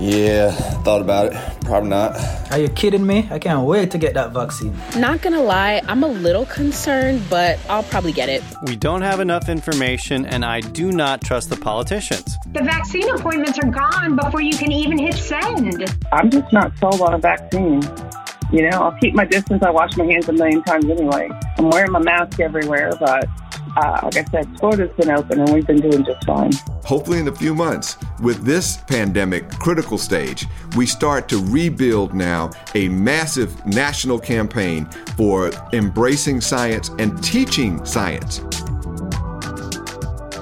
Yeah, thought about it. Probably not. Are you kidding me? I can't wait to get that vaccine. Not gonna lie, I'm a little concerned, but I'll probably get it. We don't have enough information, and I do not trust the politicians. The vaccine appointments are gone before you can even hit send. I'm just not sold on a vaccine. You know, I'll keep my distance. I wash my hands a million times anyway. I'm wearing my mask everywhere, but uh, like I said, Florida's been open and we've been doing just fine. Hopefully, in a few months, with this pandemic critical stage, we start to rebuild now a massive national campaign for embracing science and teaching science.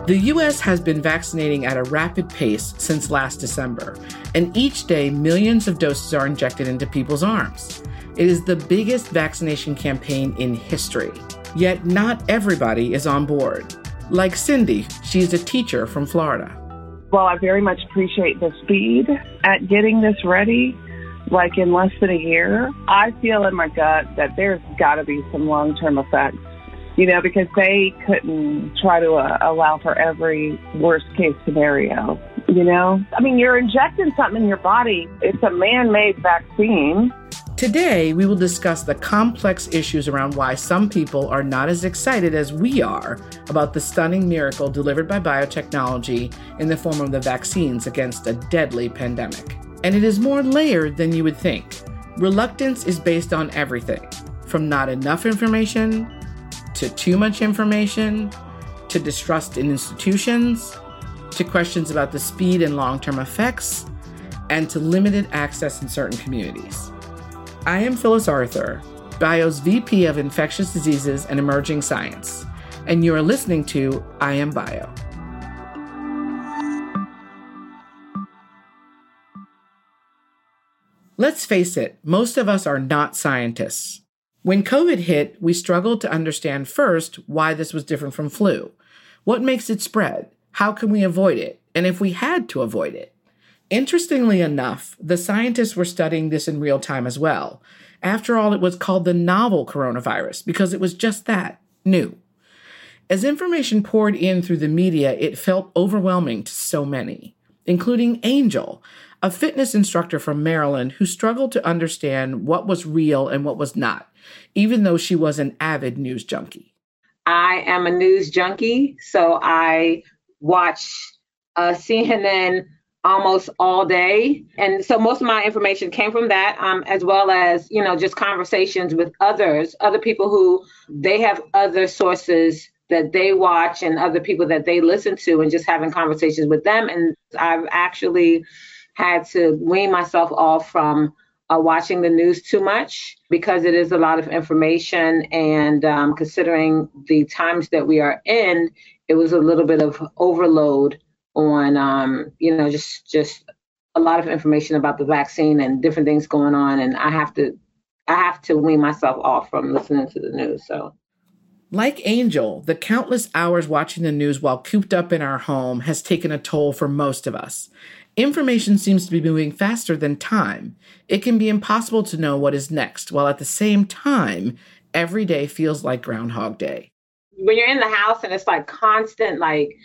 The U.S. has been vaccinating at a rapid pace since last December, and each day millions of doses are injected into people's arms. It is the biggest vaccination campaign in history. Yet not everybody is on board. Like Cindy, she's a teacher from Florida. Well, I very much appreciate the speed at getting this ready, like in less than a year. I feel in my gut that there's got to be some long term effects, you know, because they couldn't try to uh, allow for every worst case scenario, you know? I mean, you're injecting something in your body, it's a man made vaccine. Today, we will discuss the complex issues around why some people are not as excited as we are about the stunning miracle delivered by biotechnology in the form of the vaccines against a deadly pandemic. And it is more layered than you would think. Reluctance is based on everything from not enough information, to too much information, to distrust in institutions, to questions about the speed and long term effects, and to limited access in certain communities. I am Phyllis Arthur, Bio's VP of Infectious Diseases and Emerging Science, and you are listening to I Am Bio. Let's face it, most of us are not scientists. When COVID hit, we struggled to understand first why this was different from flu. What makes it spread? How can we avoid it? And if we had to avoid it? Interestingly enough, the scientists were studying this in real time as well. After all, it was called the novel coronavirus because it was just that new. As information poured in through the media, it felt overwhelming to so many, including Angel, a fitness instructor from Maryland who struggled to understand what was real and what was not, even though she was an avid news junkie. I am a news junkie, so I watch uh, CNN almost all day. And so most of my information came from that, um, as well as, you know, just conversations with others, other people who they have other sources that they watch and other people that they listen to and just having conversations with them. And I've actually had to wean myself off from uh, watching the news too much because it is a lot of information. And um, considering the times that we are in, it was a little bit of overload on um, you know just just a lot of information about the vaccine and different things going on and i have to i have to wean myself off from listening to the news so like Angel, the countless hours watching the news while cooped up in our home has taken a toll for most of us. Information seems to be moving faster than time. It can be impossible to know what is next, while at the same time, every day feels like Groundhog Day. When you're in the house and it's like constant, like,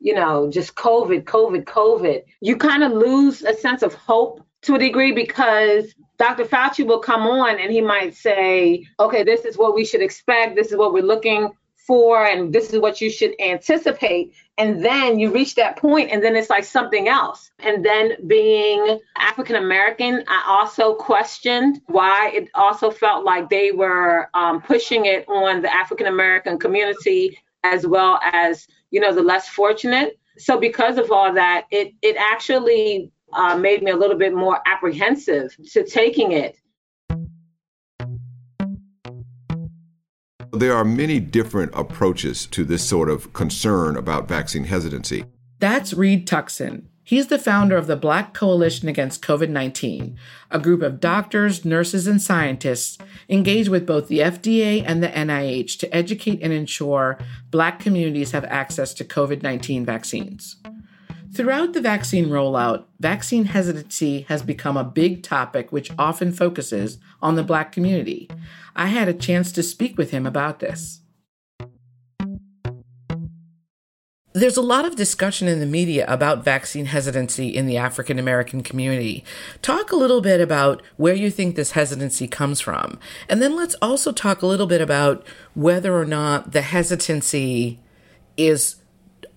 you know, just COVID, COVID, COVID, you kind of lose a sense of hope to a degree because Dr. Fauci will come on and he might say, okay, this is what we should expect, this is what we're looking for, and this is what you should anticipate. And then you reach that point, and then it's like something else. And then being African American, I also questioned why it also felt like they were um, pushing it on the African American community as well as you know the less fortunate. So because of all that it it actually uh, made me a little bit more apprehensive to taking it. There are many different approaches to this sort of concern about vaccine hesitancy. That's reed tuckson He's the founder of the Black Coalition Against COVID 19, a group of doctors, nurses, and scientists engaged with both the FDA and the NIH to educate and ensure Black communities have access to COVID 19 vaccines. Throughout the vaccine rollout, vaccine hesitancy has become a big topic which often focuses on the Black community. I had a chance to speak with him about this. There's a lot of discussion in the media about vaccine hesitancy in the African American community. Talk a little bit about where you think this hesitancy comes from. And then let's also talk a little bit about whether or not the hesitancy is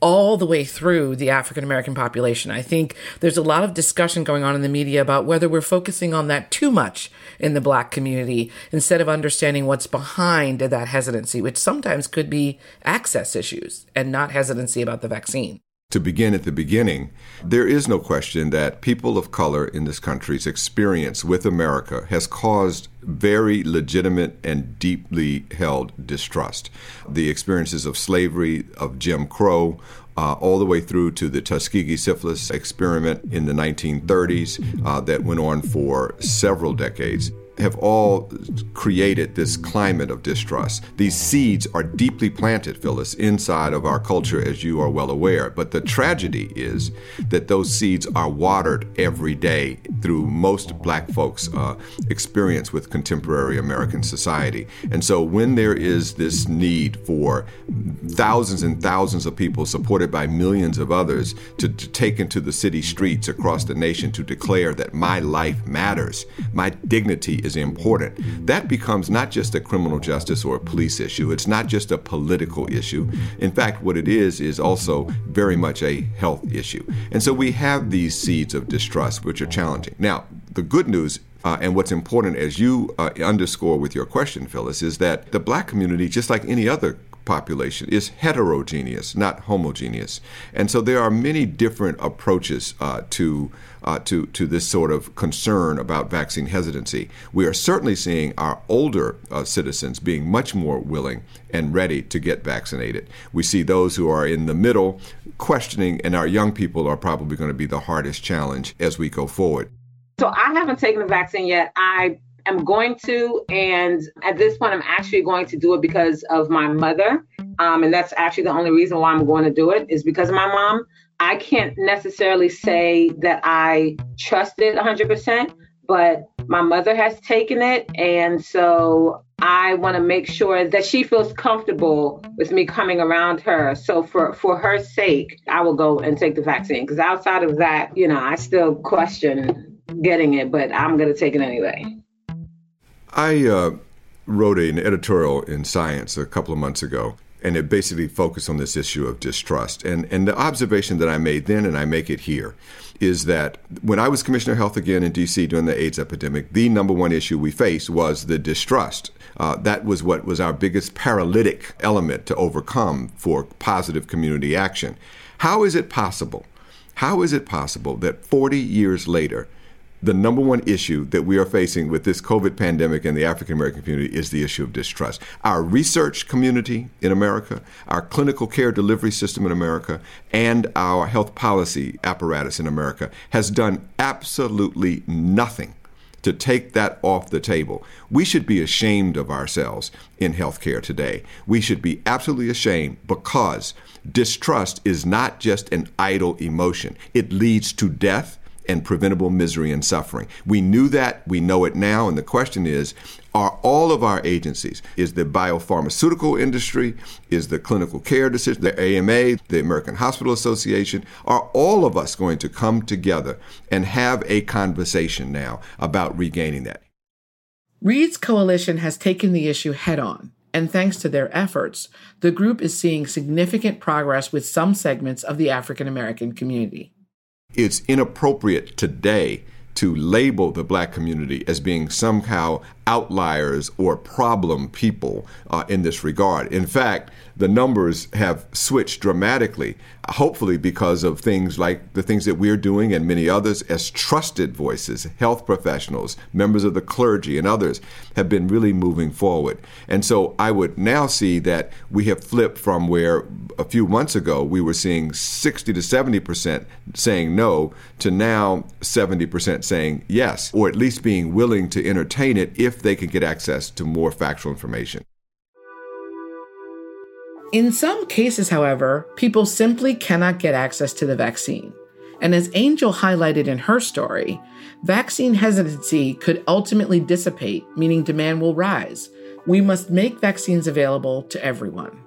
all the way through the African American population. I think there's a lot of discussion going on in the media about whether we're focusing on that too much in the black community instead of understanding what's behind that hesitancy, which sometimes could be access issues and not hesitancy about the vaccine to begin at the beginning, there is no question that people of color in this country's experience with America has caused very legitimate and deeply held distrust. The experiences of slavery, of Jim Crow, uh, all the way through to the Tuskegee syphilis experiment in the 1930s uh, that went on for several decades have all created this climate of distrust. These seeds are deeply planted, Phyllis, inside of our culture, as you are well aware. But the tragedy is that those seeds are watered every day through most black folks' uh, experience with contemporary American society. And so when there is this need for thousands and thousands of people supported by millions of others to, to take into the city streets across the nation to declare that my life matters, my dignity is important. That becomes not just a criminal justice or a police issue. It's not just a political issue. In fact, what it is is also very much a health issue. And so we have these seeds of distrust, which are challenging. Now, the good news uh, and what's important, as you uh, underscore with your question, Phyllis, is that the black community, just like any other population is heterogeneous, not homogeneous. And so there are many different approaches uh, to, uh, to, to this sort of concern about vaccine hesitancy. We are certainly seeing our older uh, citizens being much more willing and ready to get vaccinated. We see those who are in the middle questioning, and our young people are probably going to be the hardest challenge as we go forward. So I haven't taken the vaccine yet. I am going to, and at this point, I'm actually going to do it because of my mother. Um, and that's actually the only reason why I'm going to do it is because of my mom. I can't necessarily say that I trust it 100%, but my mother has taken it. And so I want to make sure that she feels comfortable with me coming around her. So for for her sake, I will go and take the vaccine. Because outside of that, you know, I still question getting it, but I'm going to take it anyway. I uh, wrote an editorial in Science a couple of months ago, and it basically focused on this issue of distrust. And, and the observation that I made then, and I make it here, is that when I was Commissioner of Health again in D.C. during the AIDS epidemic, the number one issue we faced was the distrust. Uh, that was what was our biggest paralytic element to overcome for positive community action. How is it possible? How is it possible that 40 years later, the number one issue that we are facing with this COVID pandemic in the African American community is the issue of distrust. Our research community in America, our clinical care delivery system in America, and our health policy apparatus in America has done absolutely nothing to take that off the table. We should be ashamed of ourselves in healthcare today. We should be absolutely ashamed because distrust is not just an idle emotion, it leads to death and preventable misery and suffering. We knew that, we know it now, and the question is are all of our agencies, is the biopharmaceutical industry, is the clinical care decision, the AMA, the American Hospital Association, are all of us going to come together and have a conversation now about regaining that? Reed's coalition has taken the issue head on. And thanks to their efforts, the group is seeing significant progress with some segments of the African American community it's inappropriate today to label the black community as being somehow outliers or problem people uh, in this regard. In fact, the numbers have switched dramatically, hopefully because of things like the things that we're doing and many others as trusted voices, health professionals, members of the clergy, and others have been really moving forward. And so I would now see that we have flipped from where a few months ago we were seeing 60 to 70 percent saying no to now 70 percent saying yes, or at least being willing to entertain it if they can get access to more factual information. In some cases, however, people simply cannot get access to the vaccine. And as Angel highlighted in her story, vaccine hesitancy could ultimately dissipate, meaning demand will rise. We must make vaccines available to everyone.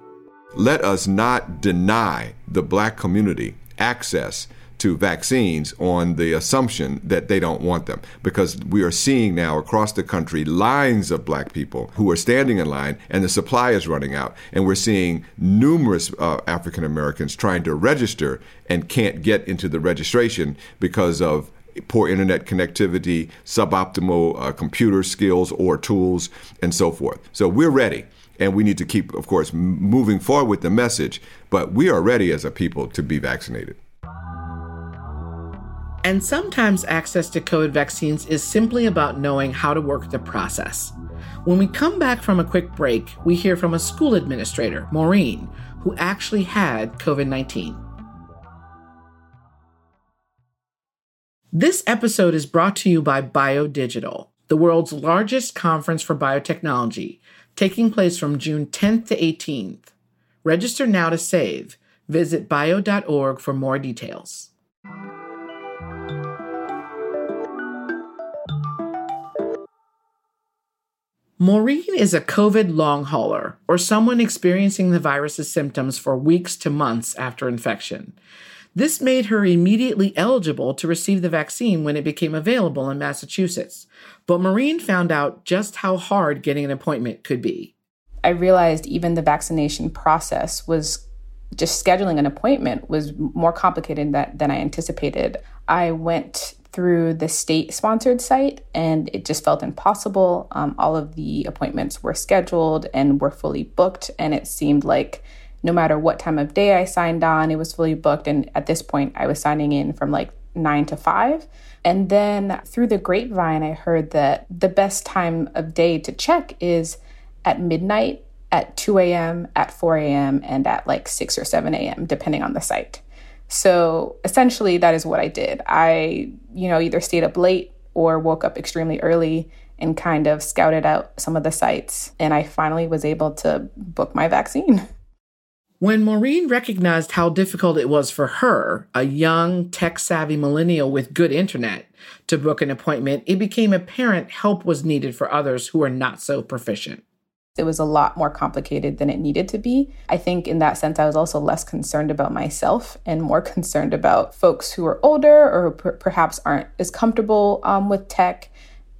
let us not deny the black community access to vaccines on the assumption that they don't want them. Because we are seeing now across the country lines of black people who are standing in line and the supply is running out. And we're seeing numerous uh, African Americans trying to register and can't get into the registration because of poor internet connectivity, suboptimal uh, computer skills or tools, and so forth. So we're ready. And we need to keep, of course, moving forward with the message, but we are ready as a people to be vaccinated. And sometimes access to COVID vaccines is simply about knowing how to work the process. When we come back from a quick break, we hear from a school administrator, Maureen, who actually had COVID 19. This episode is brought to you by BioDigital, the world's largest conference for biotechnology, taking place from June 10th to 18th. Register now to save. Visit bio.org for more details. Maureen is a COVID long hauler, or someone experiencing the virus's symptoms for weeks to months after infection. This made her immediately eligible to receive the vaccine when it became available in Massachusetts. But Maureen found out just how hard getting an appointment could be. I realized even the vaccination process was just scheduling an appointment was more complicated than, than I anticipated. I went through the state sponsored site and it just felt impossible. Um, all of the appointments were scheduled and were fully booked, and it seemed like no matter what time of day I signed on, it was fully booked. And at this point, I was signing in from like nine to five. And then through the grapevine, I heard that the best time of day to check is at midnight, at 2 a.m., at 4 a.m., and at like 6 or 7 a.m., depending on the site. So essentially, that is what I did. I, you know, either stayed up late or woke up extremely early and kind of scouted out some of the sites. And I finally was able to book my vaccine. When Maureen recognized how difficult it was for her, a young, tech savvy millennial with good internet, to book an appointment, it became apparent help was needed for others who are not so proficient. It was a lot more complicated than it needed to be. I think in that sense, I was also less concerned about myself and more concerned about folks who are older or per- perhaps aren't as comfortable um, with tech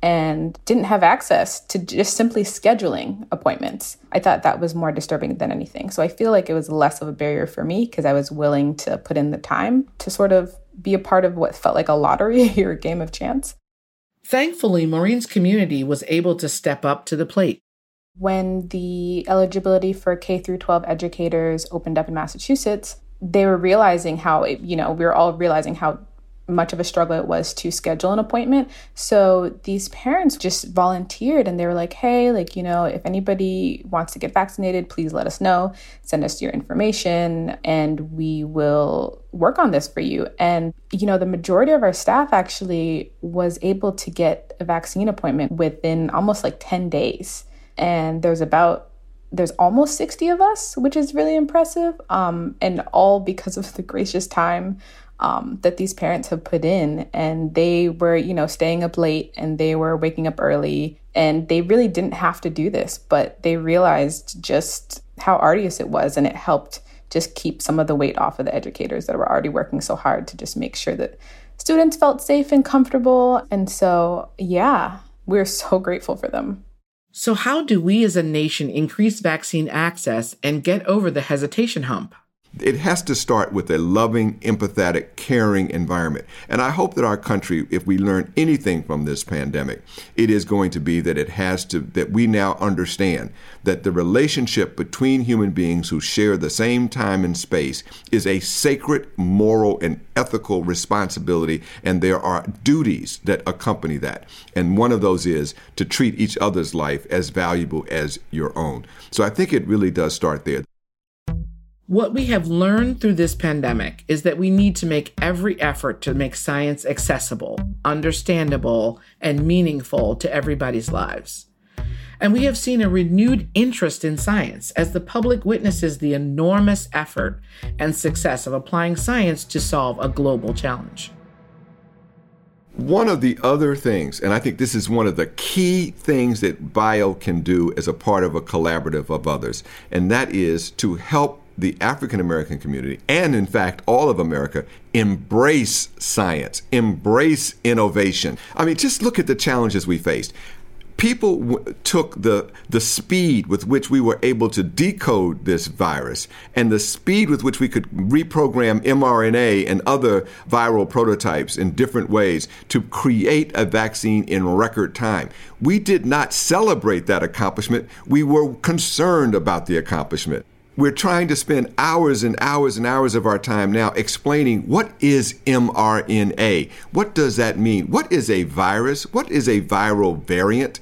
and didn't have access to just simply scheduling appointments. I thought that was more disturbing than anything. So I feel like it was less of a barrier for me because I was willing to put in the time to sort of be a part of what felt like a lottery or a game of chance. Thankfully, Maureen's community was able to step up to the plate when the eligibility for K through 12 educators opened up in Massachusetts, they were realizing how, it, you know, we were all realizing how much of a struggle it was to schedule an appointment. So these parents just volunteered and they were like, hey, like, you know, if anybody wants to get vaccinated, please let us know. Send us your information and we will work on this for you. And, you know, the majority of our staff actually was able to get a vaccine appointment within almost like 10 days and there's about there's almost 60 of us which is really impressive um, and all because of the gracious time um, that these parents have put in. And they were you know staying up late and they were waking up early. And they really didn't have to do this but they realized just how arduous it was. And it helped just keep some of the weight off of the educators that were already working so hard to just make sure that students felt safe and comfortable. And so yeah we're so grateful for them so, how do we as a nation increase vaccine access and get over the hesitation hump? It has to start with a loving, empathetic, caring environment. And I hope that our country, if we learn anything from this pandemic, it is going to be that it has to, that we now understand that the relationship between human beings who share the same time and space is a sacred, moral, and ethical responsibility. And there are duties that accompany that. And one of those is to treat each other's life as valuable as your own. So I think it really does start there. What we have learned through this pandemic is that we need to make every effort to make science accessible, understandable, and meaningful to everybody's lives. And we have seen a renewed interest in science as the public witnesses the enormous effort and success of applying science to solve a global challenge. One of the other things, and I think this is one of the key things that bio can do as a part of a collaborative of others, and that is to help the African American community, and in fact, all of America, embrace science, embrace innovation. I mean, just look at the challenges we faced people w- took the the speed with which we were able to decode this virus and the speed with which we could reprogram mRNA and other viral prototypes in different ways to create a vaccine in record time. We did not celebrate that accomplishment. We were concerned about the accomplishment. We're trying to spend hours and hours and hours of our time now explaining what is mRNA? What does that mean? What is a virus? What is a viral variant?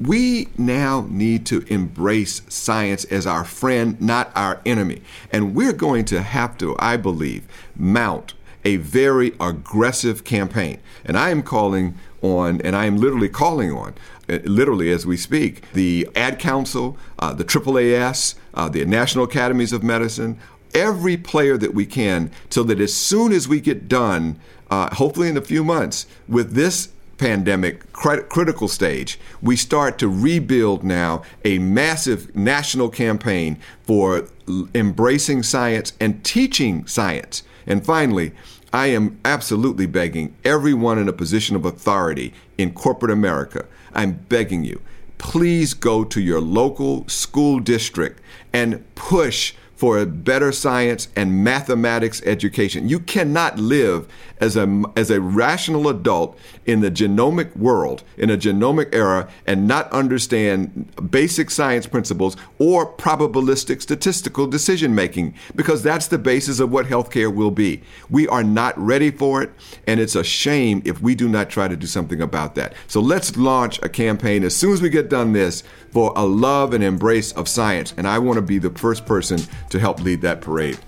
We now need to embrace science as our friend, not our enemy. And we're going to have to, I believe, mount a very aggressive campaign. And I am calling on, and I am literally calling on, uh, literally as we speak, the Ad Council, uh, the AAAS, uh, the National Academies of Medicine, every player that we can, so that as soon as we get done, uh, hopefully in a few months, with this pandemic critical stage, we start to rebuild now a massive national campaign for embracing science and teaching science. And finally, I am absolutely begging everyone in a position of authority in corporate America, I'm begging you, please go to your local school district and push for a better science and mathematics education. You cannot live as a, as a rational adult in the genomic world, in a genomic era, and not understand basic science principles or probabilistic statistical decision making, because that's the basis of what healthcare will be. We are not ready for it, and it's a shame if we do not try to do something about that. So let's launch a campaign as soon as we get done this for a love and embrace of science. And I want to be the first person to help lead that parade.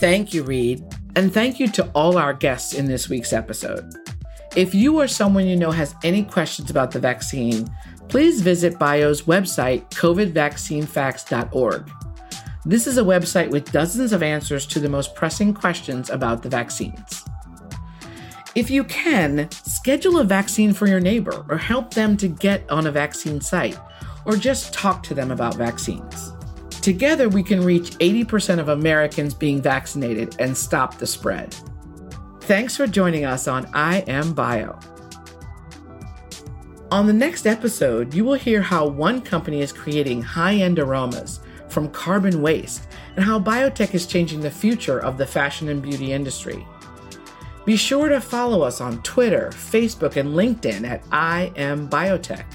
Thank you, Reed. And thank you to all our guests in this week's episode. If you or someone you know has any questions about the vaccine, please visit BIO's website, covidvaccinefacts.org. This is a website with dozens of answers to the most pressing questions about the vaccines. If you can, schedule a vaccine for your neighbor or help them to get on a vaccine site or just talk to them about vaccines. Together, we can reach 80% of Americans being vaccinated and stop the spread. Thanks for joining us on I Am Bio. On the next episode, you will hear how one company is creating high end aromas from carbon waste and how biotech is changing the future of the fashion and beauty industry. Be sure to follow us on Twitter, Facebook, and LinkedIn at I Am Biotech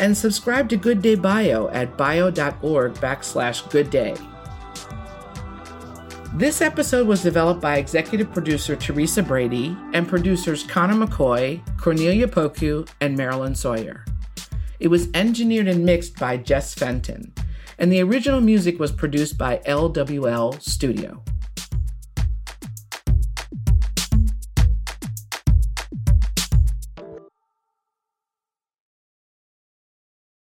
and subscribe to Good Day Bio at bio.org backslash good day. This episode was developed by executive producer Teresa Brady and producers Connor McCoy, Cornelia Poku, and Marilyn Sawyer. It was engineered and mixed by Jess Fenton, and the original music was produced by LWL Studio.